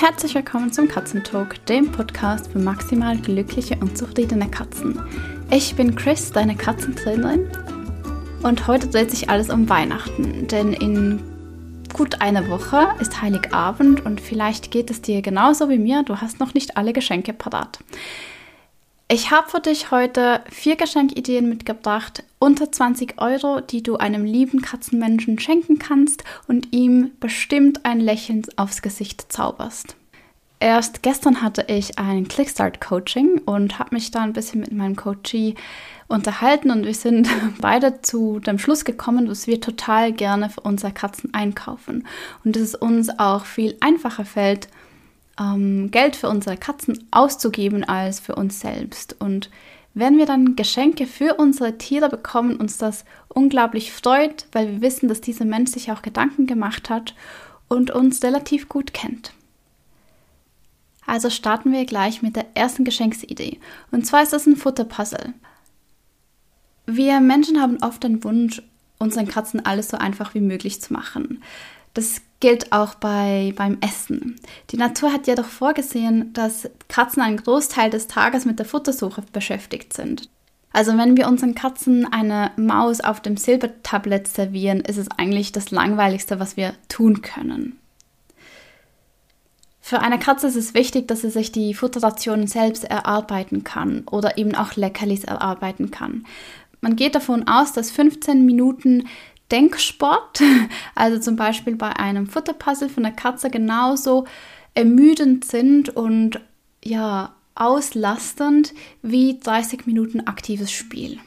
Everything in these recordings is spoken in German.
Herzlich willkommen zum Katzentalk, dem Podcast für maximal glückliche und zufriedene Katzen. Ich bin Chris, deine Katzentrainerin, und heute dreht sich alles um Weihnachten, denn in gut einer Woche ist Heiligabend und vielleicht geht es dir genauso wie mir, du hast noch nicht alle Geschenke parat. Ich habe für dich heute vier Geschenkideen mitgebracht, unter 20 Euro, die du einem lieben Katzenmenschen schenken kannst und ihm bestimmt ein Lächeln aufs Gesicht zauberst. Erst gestern hatte ich ein Clickstart-Coaching und habe mich da ein bisschen mit meinem Coachee unterhalten und wir sind beide zu dem Schluss gekommen, dass wir total gerne für unsere Katzen einkaufen und dass es uns auch viel einfacher fällt, ähm, Geld für unsere Katzen auszugeben als für uns selbst. Und wenn wir dann Geschenke für unsere Tiere bekommen, uns das unglaublich freut, weil wir wissen, dass dieser Mensch sich auch Gedanken gemacht hat und uns relativ gut kennt. Also starten wir gleich mit der ersten Geschenksidee. Und zwar ist das ein Futterpuzzle. Wir Menschen haben oft den Wunsch, unseren Katzen alles so einfach wie möglich zu machen. Das gilt auch bei, beim Essen. Die Natur hat jedoch vorgesehen, dass Katzen einen Großteil des Tages mit der Futtersuche beschäftigt sind. Also wenn wir unseren Katzen eine Maus auf dem Silbertablett servieren, ist es eigentlich das Langweiligste, was wir tun können. Für eine Katze ist es wichtig, dass sie sich die Futterrationen selbst erarbeiten kann oder eben auch Leckerlis erarbeiten kann. Man geht davon aus, dass 15 Minuten Denksport, also zum Beispiel bei einem Futterpuzzle von der Katze genauso ermüdend sind und ja, auslastend wie 30 Minuten aktives Spiel.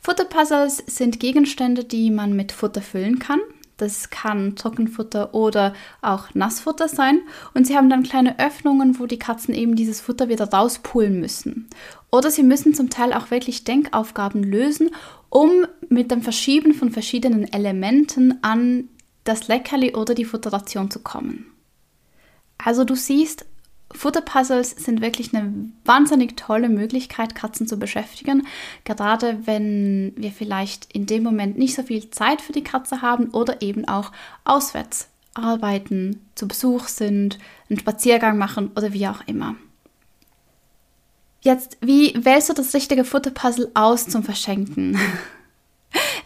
Futterpuzzles sind Gegenstände, die man mit Futter füllen kann. Das kann Trockenfutter oder auch Nassfutter sein. Und sie haben dann kleine Öffnungen, wo die Katzen eben dieses Futter wieder rauspulen müssen. Oder sie müssen zum Teil auch wirklich Denkaufgaben lösen, um mit dem Verschieben von verschiedenen Elementen an das Leckerli oder die Futteration zu kommen. Also du siehst, Futterpuzzles sind wirklich eine wahnsinnig tolle Möglichkeit, Katzen zu beschäftigen. Gerade wenn wir vielleicht in dem Moment nicht so viel Zeit für die Katze haben oder eben auch auswärts arbeiten, zu Besuch sind, einen Spaziergang machen oder wie auch immer. Jetzt, wie wählst du das richtige Futterpuzzle aus zum Verschenken?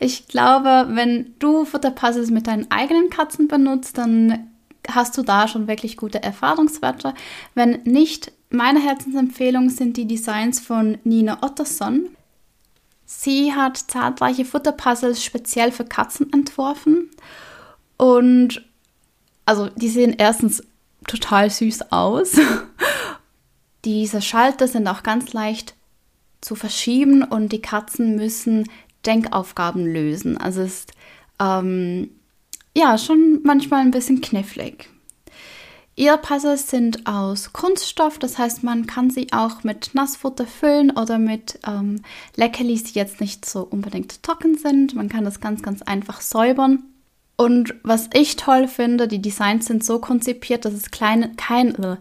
Ich glaube, wenn du Futterpuzzles mit deinen eigenen Katzen benutzt, dann hast du da schon wirklich gute Erfahrungswerte. Wenn nicht, meine Herzensempfehlung sind die Designs von Nina Otterson. Sie hat zahlreiche Futterpuzzles speziell für Katzen entworfen und also die sehen erstens total süß aus. Diese Schalter sind auch ganz leicht zu verschieben und die Katzen müssen Denkaufgaben lösen. Also es ist ähm, ja, schon manchmal ein bisschen knifflig. Puzzles sind aus Kunststoff, das heißt, man kann sie auch mit Nassfutter füllen oder mit ähm, Leckerlis, die jetzt nicht so unbedingt trocken sind. Man kann das ganz, ganz einfach säubern. Und was ich toll finde, die Designs sind so konzipiert, dass es kleine, kein, äh,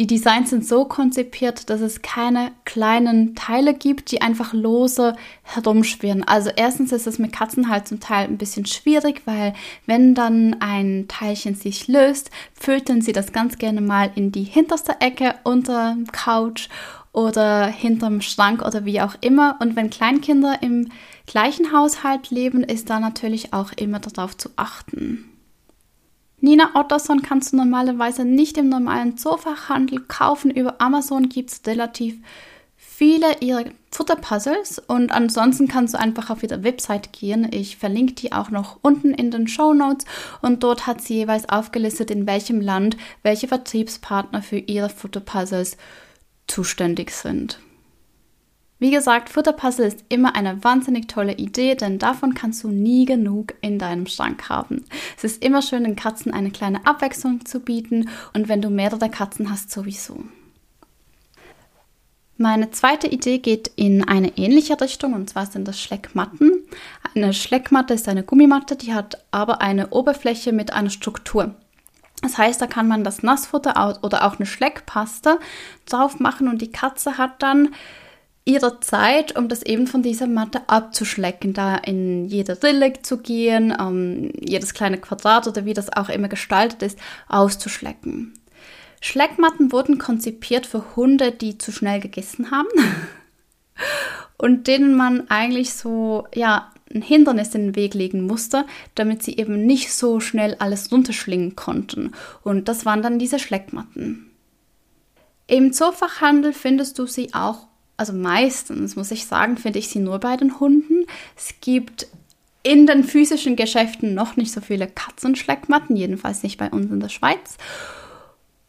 die Designs sind so konzipiert, dass es keine kleinen Teile gibt, die einfach lose herumschwirren. Also erstens ist es mit Katzen halt zum Teil ein bisschen schwierig, weil wenn dann ein Teilchen sich löst, füllten sie das ganz gerne mal in die hinterste Ecke unter Couch oder hinterm Schrank oder wie auch immer. Und wenn Kleinkinder im gleichen Haushalt leben, ist da natürlich auch immer darauf zu achten. Nina Otterson kannst du normalerweise nicht im normalen Zoofachhandel kaufen. Über Amazon gibt es relativ viele ihrer Futterpuzzles und ansonsten kannst du einfach auf ihre Website gehen. Ich verlinke die auch noch unten in den Show Notes und dort hat sie jeweils aufgelistet, in welchem Land welche Vertriebspartner für ihre Futterpuzzles zuständig sind. Wie gesagt, Futterpuzzle ist immer eine wahnsinnig tolle Idee, denn davon kannst du nie genug in deinem Schrank haben. Es ist immer schön, den Katzen eine kleine Abwechslung zu bieten und wenn du mehrere Katzen hast, sowieso. Meine zweite Idee geht in eine ähnliche Richtung und zwar sind das Schleckmatten. Eine Schleckmatte ist eine Gummimatte, die hat aber eine Oberfläche mit einer Struktur. Das heißt, da kann man das Nassfutter oder auch eine Schleckpaste drauf machen und die Katze hat dann ihrer Zeit, um das eben von dieser Matte abzuschlecken, da in jede Rille zu gehen, um jedes kleine Quadrat oder wie das auch immer gestaltet ist, auszuschlecken. Schleckmatten wurden konzipiert für Hunde, die zu schnell gegessen haben und denen man eigentlich so, ja, ein Hindernis in den Weg legen musste, damit sie eben nicht so schnell alles runterschlingen konnten. Und das waren dann diese Schleckmatten. Im Zoofachhandel findest du sie auch, also meistens, muss ich sagen, finde ich sie nur bei den Hunden. Es gibt in den physischen Geschäften noch nicht so viele Katzenschleckmatten, jedenfalls nicht bei uns in der Schweiz.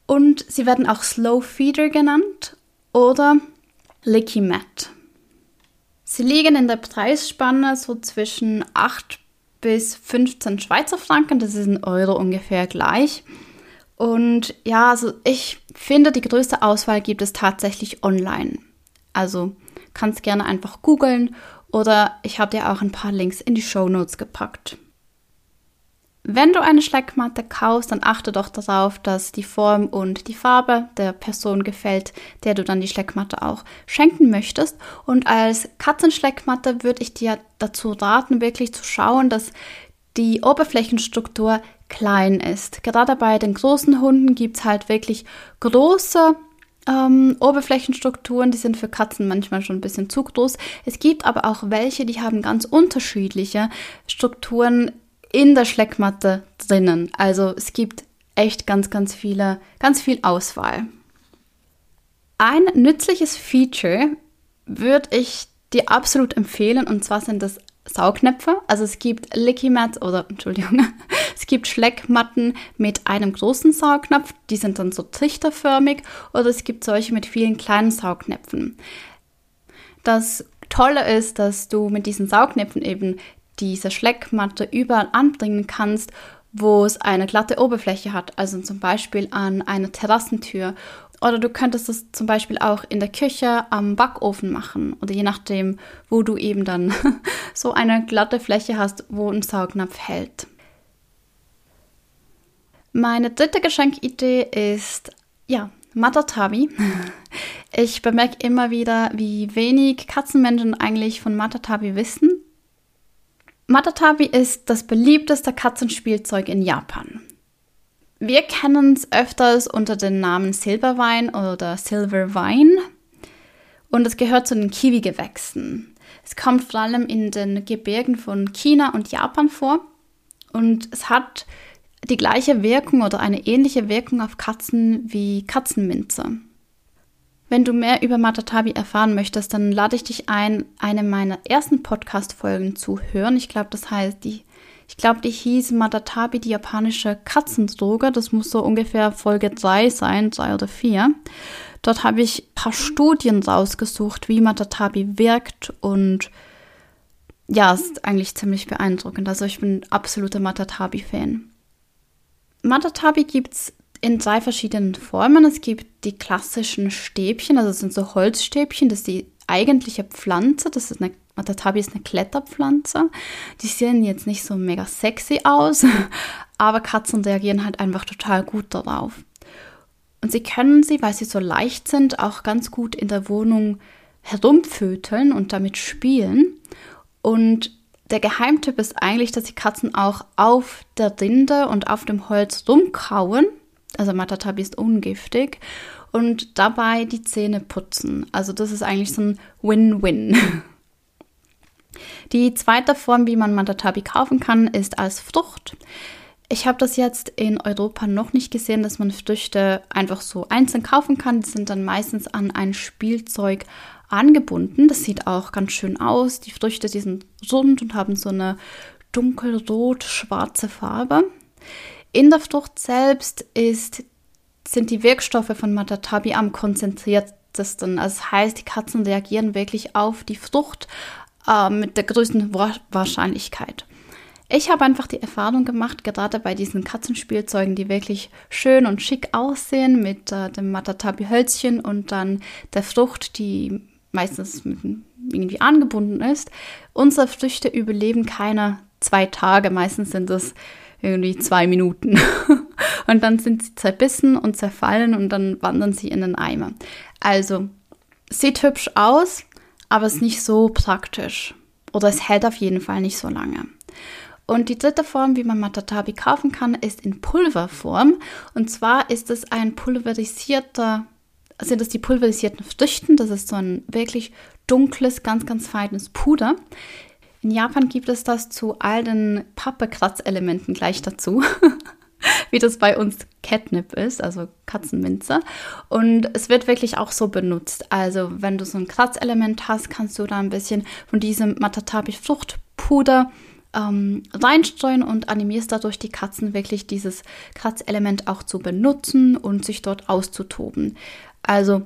Und sie werden auch Slow Feeder genannt oder Licky Mat. Sie liegen in der Preisspanne so zwischen 8 bis 15 Schweizer Franken, das ist in Euro ungefähr gleich. Und ja, also ich finde, die größte Auswahl gibt es tatsächlich online. Also kannst gerne einfach googeln oder ich habe dir auch ein paar Links in die Show Notes gepackt. Wenn du eine Schleckmatte kaufst, dann achte doch darauf, dass die Form und die Farbe der Person gefällt, der du dann die Schleckmatte auch schenken möchtest. Und als Katzenschleckmatte würde ich dir dazu raten, wirklich zu schauen, dass die Oberflächenstruktur klein ist. Gerade bei den großen Hunden gibt es halt wirklich große ähm, Oberflächenstrukturen, die sind für Katzen manchmal schon ein bisschen zu groß. Es gibt aber auch welche, die haben ganz unterschiedliche Strukturen in der Schleckmatte drinnen. Also es gibt echt ganz, ganz viele, ganz viel Auswahl. Ein nützliches Feature würde ich dir absolut empfehlen und zwar sind das Saugnäpfe. Also es gibt Licky Mats oder Entschuldigung, es gibt Schleckmatten mit einem großen Saugnapf, die sind dann so trichterförmig oder es gibt solche mit vielen kleinen Saugnäpfen. Das Tolle ist, dass du mit diesen Saugnäpfen eben diese Schleckmatte überall anbringen kannst, wo es eine glatte Oberfläche hat, also zum Beispiel an einer Terrassentür. Oder du könntest es zum Beispiel auch in der Küche am Backofen machen oder je nachdem, wo du eben dann so eine glatte Fläche hast, wo ein Saugnapf hält. Meine dritte Geschenkidee ist, ja, Matatabi. Ich bemerke immer wieder, wie wenig Katzenmenschen eigentlich von Matatabi wissen. Matatabi ist das beliebteste Katzenspielzeug in Japan. Wir kennen es öfters unter dem Namen Silberwein oder Silverwein und es gehört zu den Kiwi-Gewächsen. Es kommt vor allem in den Gebirgen von China und Japan vor und es hat die gleiche Wirkung oder eine ähnliche Wirkung auf Katzen wie Katzenminze. Wenn du mehr über Matatabi erfahren möchtest, dann lade ich dich ein, eine meiner ersten Podcast-Folgen zu hören. Ich glaube, das heißt, die, ich glaube, die hieß Matatabi, die japanische Katzendroge. Das muss so ungefähr Folge 3 sein, 3 oder 4. Dort habe ich ein paar Studien rausgesucht, wie Matatabi wirkt und ja, ist eigentlich ziemlich beeindruckend. Also ich bin absoluter Matatabi-Fan. Matatabi gibt es in drei verschiedenen Formen. Es gibt die klassischen Stäbchen, also das sind so Holzstäbchen, das ist die eigentliche Pflanze, das ist eine Matatabi ist eine Kletterpflanze. Die sehen jetzt nicht so mega sexy aus, aber Katzen reagieren halt einfach total gut darauf. Und sie können sie, weil sie so leicht sind, auch ganz gut in der Wohnung herumvöteln und damit spielen. Und der Geheimtipp ist eigentlich, dass die Katzen auch auf der Rinde und auf dem Holz rumkauen also Matatabi ist ungiftig und dabei die Zähne putzen. Also das ist eigentlich so ein Win-Win. Die zweite Form, wie man Matatabi kaufen kann, ist als Frucht. Ich habe das jetzt in Europa noch nicht gesehen, dass man Früchte einfach so einzeln kaufen kann. Die sind dann meistens an ein Spielzeug angebunden. Das sieht auch ganz schön aus. Die Früchte, die sind rund und haben so eine dunkelrot-schwarze Farbe. In der Frucht selbst ist, sind die Wirkstoffe von Matatabi am konzentriertesten. Also das heißt, die Katzen reagieren wirklich auf die Frucht äh, mit der größten Wahrscheinlichkeit. Ich habe einfach die Erfahrung gemacht, gerade bei diesen Katzenspielzeugen, die wirklich schön und schick aussehen, mit äh, dem Matatabi-Hölzchen und dann der Frucht, die meistens irgendwie angebunden ist. Unsere Früchte überleben keine zwei Tage. Meistens sind es irgendwie zwei Minuten. und dann sind sie zerbissen und zerfallen und dann wandern sie in den Eimer. Also, sieht hübsch aus, aber ist nicht so praktisch. Oder es hält auf jeden Fall nicht so lange. Und die dritte Form, wie man Matatabi kaufen kann, ist in Pulverform. Und zwar ist es ein pulverisierter, sind es die pulverisierten Früchten. Das ist so ein wirklich dunkles, ganz, ganz feines Puder. In Japan gibt es das zu all den Pappe-Kratzelementen gleich dazu. wie das bei uns Catnip ist, also Katzenminze. Und es wird wirklich auch so benutzt. Also wenn du so ein Kratzelement hast, kannst du da ein bisschen von diesem Matatabi Fruchtpuder ähm, reinstreuen und animierst dadurch die Katzen wirklich dieses Kratzelement auch zu benutzen und sich dort auszutoben. Also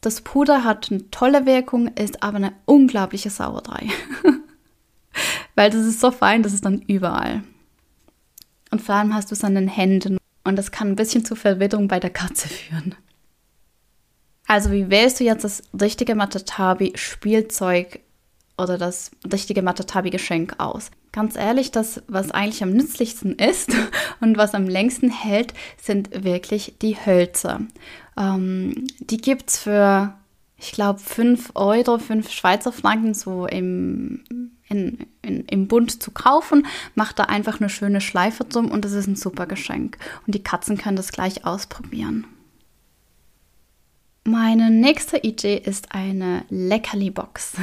das Puder hat eine tolle Wirkung, ist aber eine unglaubliche Sauerei. Weil das ist so fein, das ist dann überall. Und vor allem hast du es an den Händen und das kann ein bisschen zu Verwirrung bei der Katze führen. Also wie wählst du jetzt das richtige Matatabi-Spielzeug oder das richtige Matatabi-Geschenk aus? Ganz ehrlich, das, was eigentlich am nützlichsten ist und was am längsten hält, sind wirklich die Hölzer. Ähm, die gibt es für, ich glaube, 5 Euro, 5 Schweizer Franken so im in, in, im Bund zu kaufen. Macht da einfach eine schöne Schleife drum und das ist ein super Geschenk. Und die Katzen können das gleich ausprobieren. Meine nächste Idee ist eine Leckerli-Box.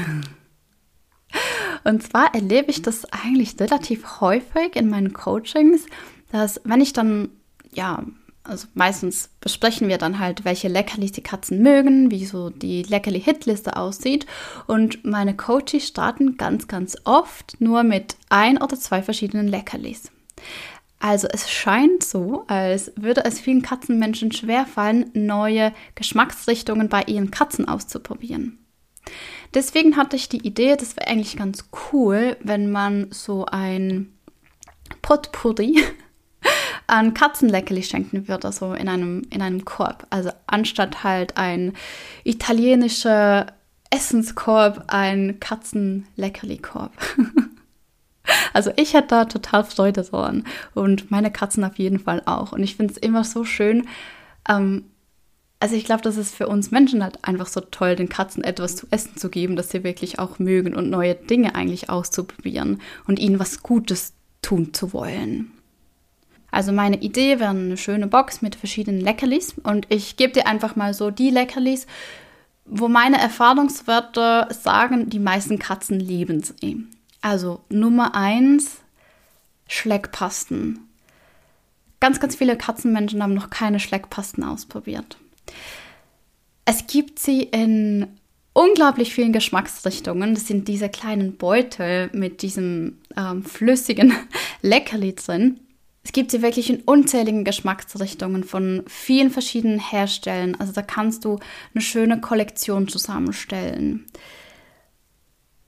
Und zwar erlebe ich das eigentlich relativ häufig in meinen Coachings, dass wenn ich dann ja also meistens besprechen wir dann halt, welche Leckerlis die Katzen mögen, wie so die Leckerli-Hitliste aussieht. Und meine Coaches starten ganz, ganz oft nur mit ein oder zwei verschiedenen Leckerlis. Also es scheint so, als würde es vielen Katzenmenschen schwerfallen, neue Geschmacksrichtungen bei ihren Katzen auszuprobieren. Deswegen hatte ich die Idee, das wäre eigentlich ganz cool, wenn man so ein Potpourri an Katzenleckerli schenken würde, also in einem, in einem Korb. Also anstatt halt ein italienischer Essenskorb, ein Katzenleckerli-Korb. also ich hätte da total Freude dran und meine Katzen auf jeden Fall auch. Und ich finde es immer so schön, ähm, also ich glaube, das ist für uns Menschen halt einfach so toll, den Katzen etwas zu essen zu geben, das sie wirklich auch mögen und neue Dinge eigentlich auszuprobieren und ihnen was Gutes tun zu wollen. Also meine Idee wäre eine schöne Box mit verschiedenen Leckerlis und ich gebe dir einfach mal so die Leckerlis, wo meine Erfahrungswerte sagen, die meisten Katzen lieben sie. Also Nummer eins Schleckpasten. Ganz, ganz viele Katzenmenschen haben noch keine Schleckpasten ausprobiert. Es gibt sie in unglaublich vielen Geschmacksrichtungen. Das sind diese kleinen Beutel mit diesem ähm, flüssigen Leckerli drin. Es gibt sie wirklich in unzähligen Geschmacksrichtungen von vielen verschiedenen Herstellern. Also da kannst du eine schöne Kollektion zusammenstellen.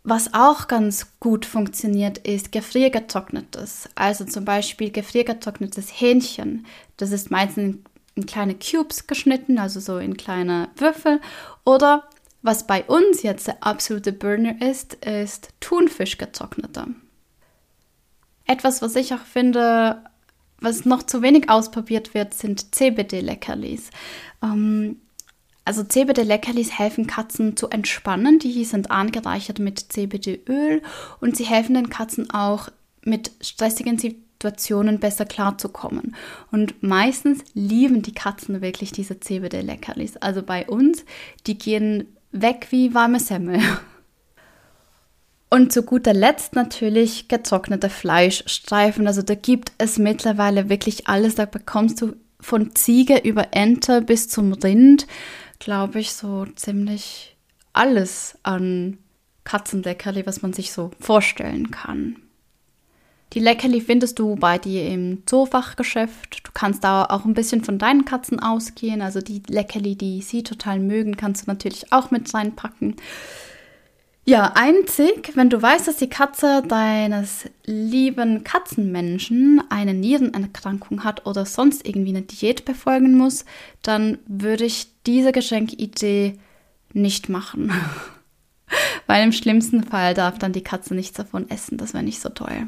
Was auch ganz gut funktioniert, ist gefriergetrocknetes. Also zum Beispiel gefriergetrocknetes Hähnchen. Das ist meistens in kleine Cubes geschnitten, also so in kleine Würfel. Oder was bei uns jetzt der absolute Burner ist, ist Thunfisch getrockneter. Etwas, was ich auch finde, was noch zu wenig ausprobiert wird, sind CBD-Leckerlis. Ähm, also CBD-Leckerlis helfen Katzen zu entspannen. Die sind angereichert mit CBD-Öl und sie helfen den Katzen auch mit stressigen Situationen besser klarzukommen. Und meistens lieben die Katzen wirklich diese CBD-Leckerlis. Also bei uns, die gehen weg wie warme Semmel. Und zu guter Letzt natürlich getrocknete Fleischstreifen. Also da gibt es mittlerweile wirklich alles. Da bekommst du von Ziege über Ente bis zum Rind, glaube ich, so ziemlich alles an Katzenleckerli, was man sich so vorstellen kann. Die Leckerli findest du bei dir im Zoofachgeschäft. Du kannst da auch ein bisschen von deinen Katzen ausgehen. Also die Leckerli, die sie total mögen, kannst du natürlich auch mit reinpacken. Ja, einzig, wenn du weißt, dass die Katze deines lieben Katzenmenschen eine Nierenerkrankung hat oder sonst irgendwie eine Diät befolgen muss, dann würde ich diese Geschenkidee nicht machen. Weil im schlimmsten Fall darf dann die Katze nichts davon essen. Das wäre nicht so toll.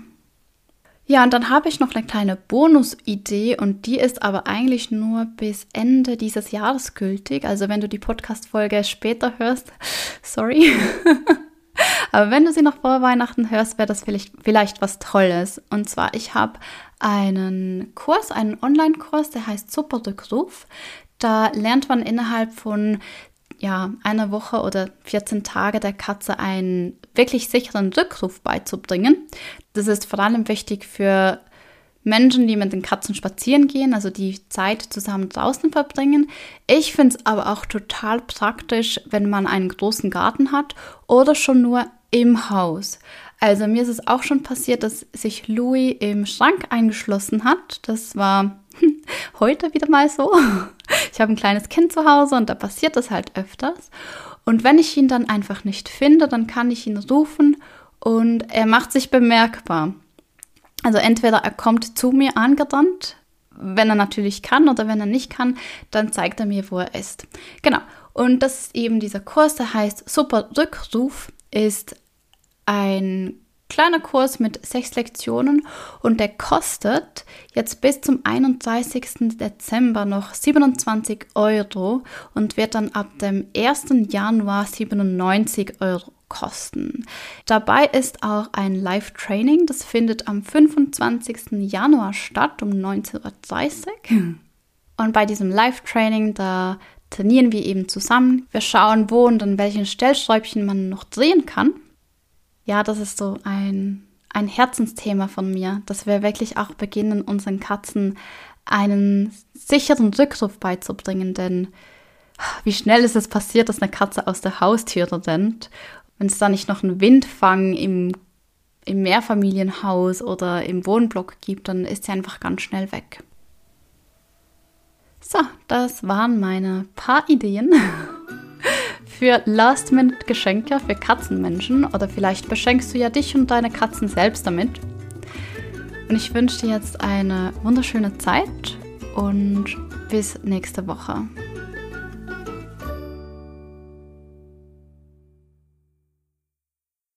Ja, und dann habe ich noch eine kleine Bonusidee und die ist aber eigentlich nur bis Ende dieses Jahres gültig. Also wenn du die Podcast-Folge später hörst, sorry. Aber wenn du sie noch vor Weihnachten hörst, wäre das vielleicht, vielleicht was Tolles. Und zwar, ich habe einen Kurs, einen Online-Kurs, der heißt Super Rückruf. Da lernt man innerhalb von ja, einer Woche oder 14 Tage der Katze einen wirklich sicheren Rückruf beizubringen. Das ist vor allem wichtig für Menschen, die mit den Katzen spazieren gehen, also die Zeit zusammen draußen verbringen. Ich finde es aber auch total praktisch, wenn man einen großen Garten hat oder schon nur im Haus. Also mir ist es auch schon passiert, dass sich Louis im Schrank eingeschlossen hat. Das war heute wieder mal so. Ich habe ein kleines Kind zu Hause und da passiert das halt öfters. Und wenn ich ihn dann einfach nicht finde, dann kann ich ihn rufen und er macht sich bemerkbar. Also entweder er kommt zu mir angerannt, wenn er natürlich kann, oder wenn er nicht kann, dann zeigt er mir, wo er ist. Genau. Und das ist eben dieser Kurs, der heißt Super Rückruf, ist ein kleiner Kurs mit sechs Lektionen und der kostet jetzt bis zum 31. Dezember noch 27 Euro und wird dann ab dem 1. Januar 97 Euro kosten. Dabei ist auch ein Live-Training, das findet am 25. Januar statt um 19.30 Uhr. Und bei diesem Live-Training, da trainieren wir eben zusammen. Wir schauen, wo und an welchen Stellschräubchen man noch drehen kann. Ja, das ist so ein, ein Herzensthema von mir, dass wir wirklich auch beginnen, unseren Katzen einen sicheren Rückruf beizubringen, denn wie schnell ist es passiert, dass eine Katze aus der Haustüre rennt? Wenn es da nicht noch einen Windfang im, im Mehrfamilienhaus oder im Wohnblock gibt, dann ist sie einfach ganz schnell weg. So, das waren meine paar Ideen für Last-Minute-Geschenke für Katzenmenschen oder vielleicht beschenkst du ja dich und deine Katzen selbst damit. Und ich wünsche dir jetzt eine wunderschöne Zeit und bis nächste Woche.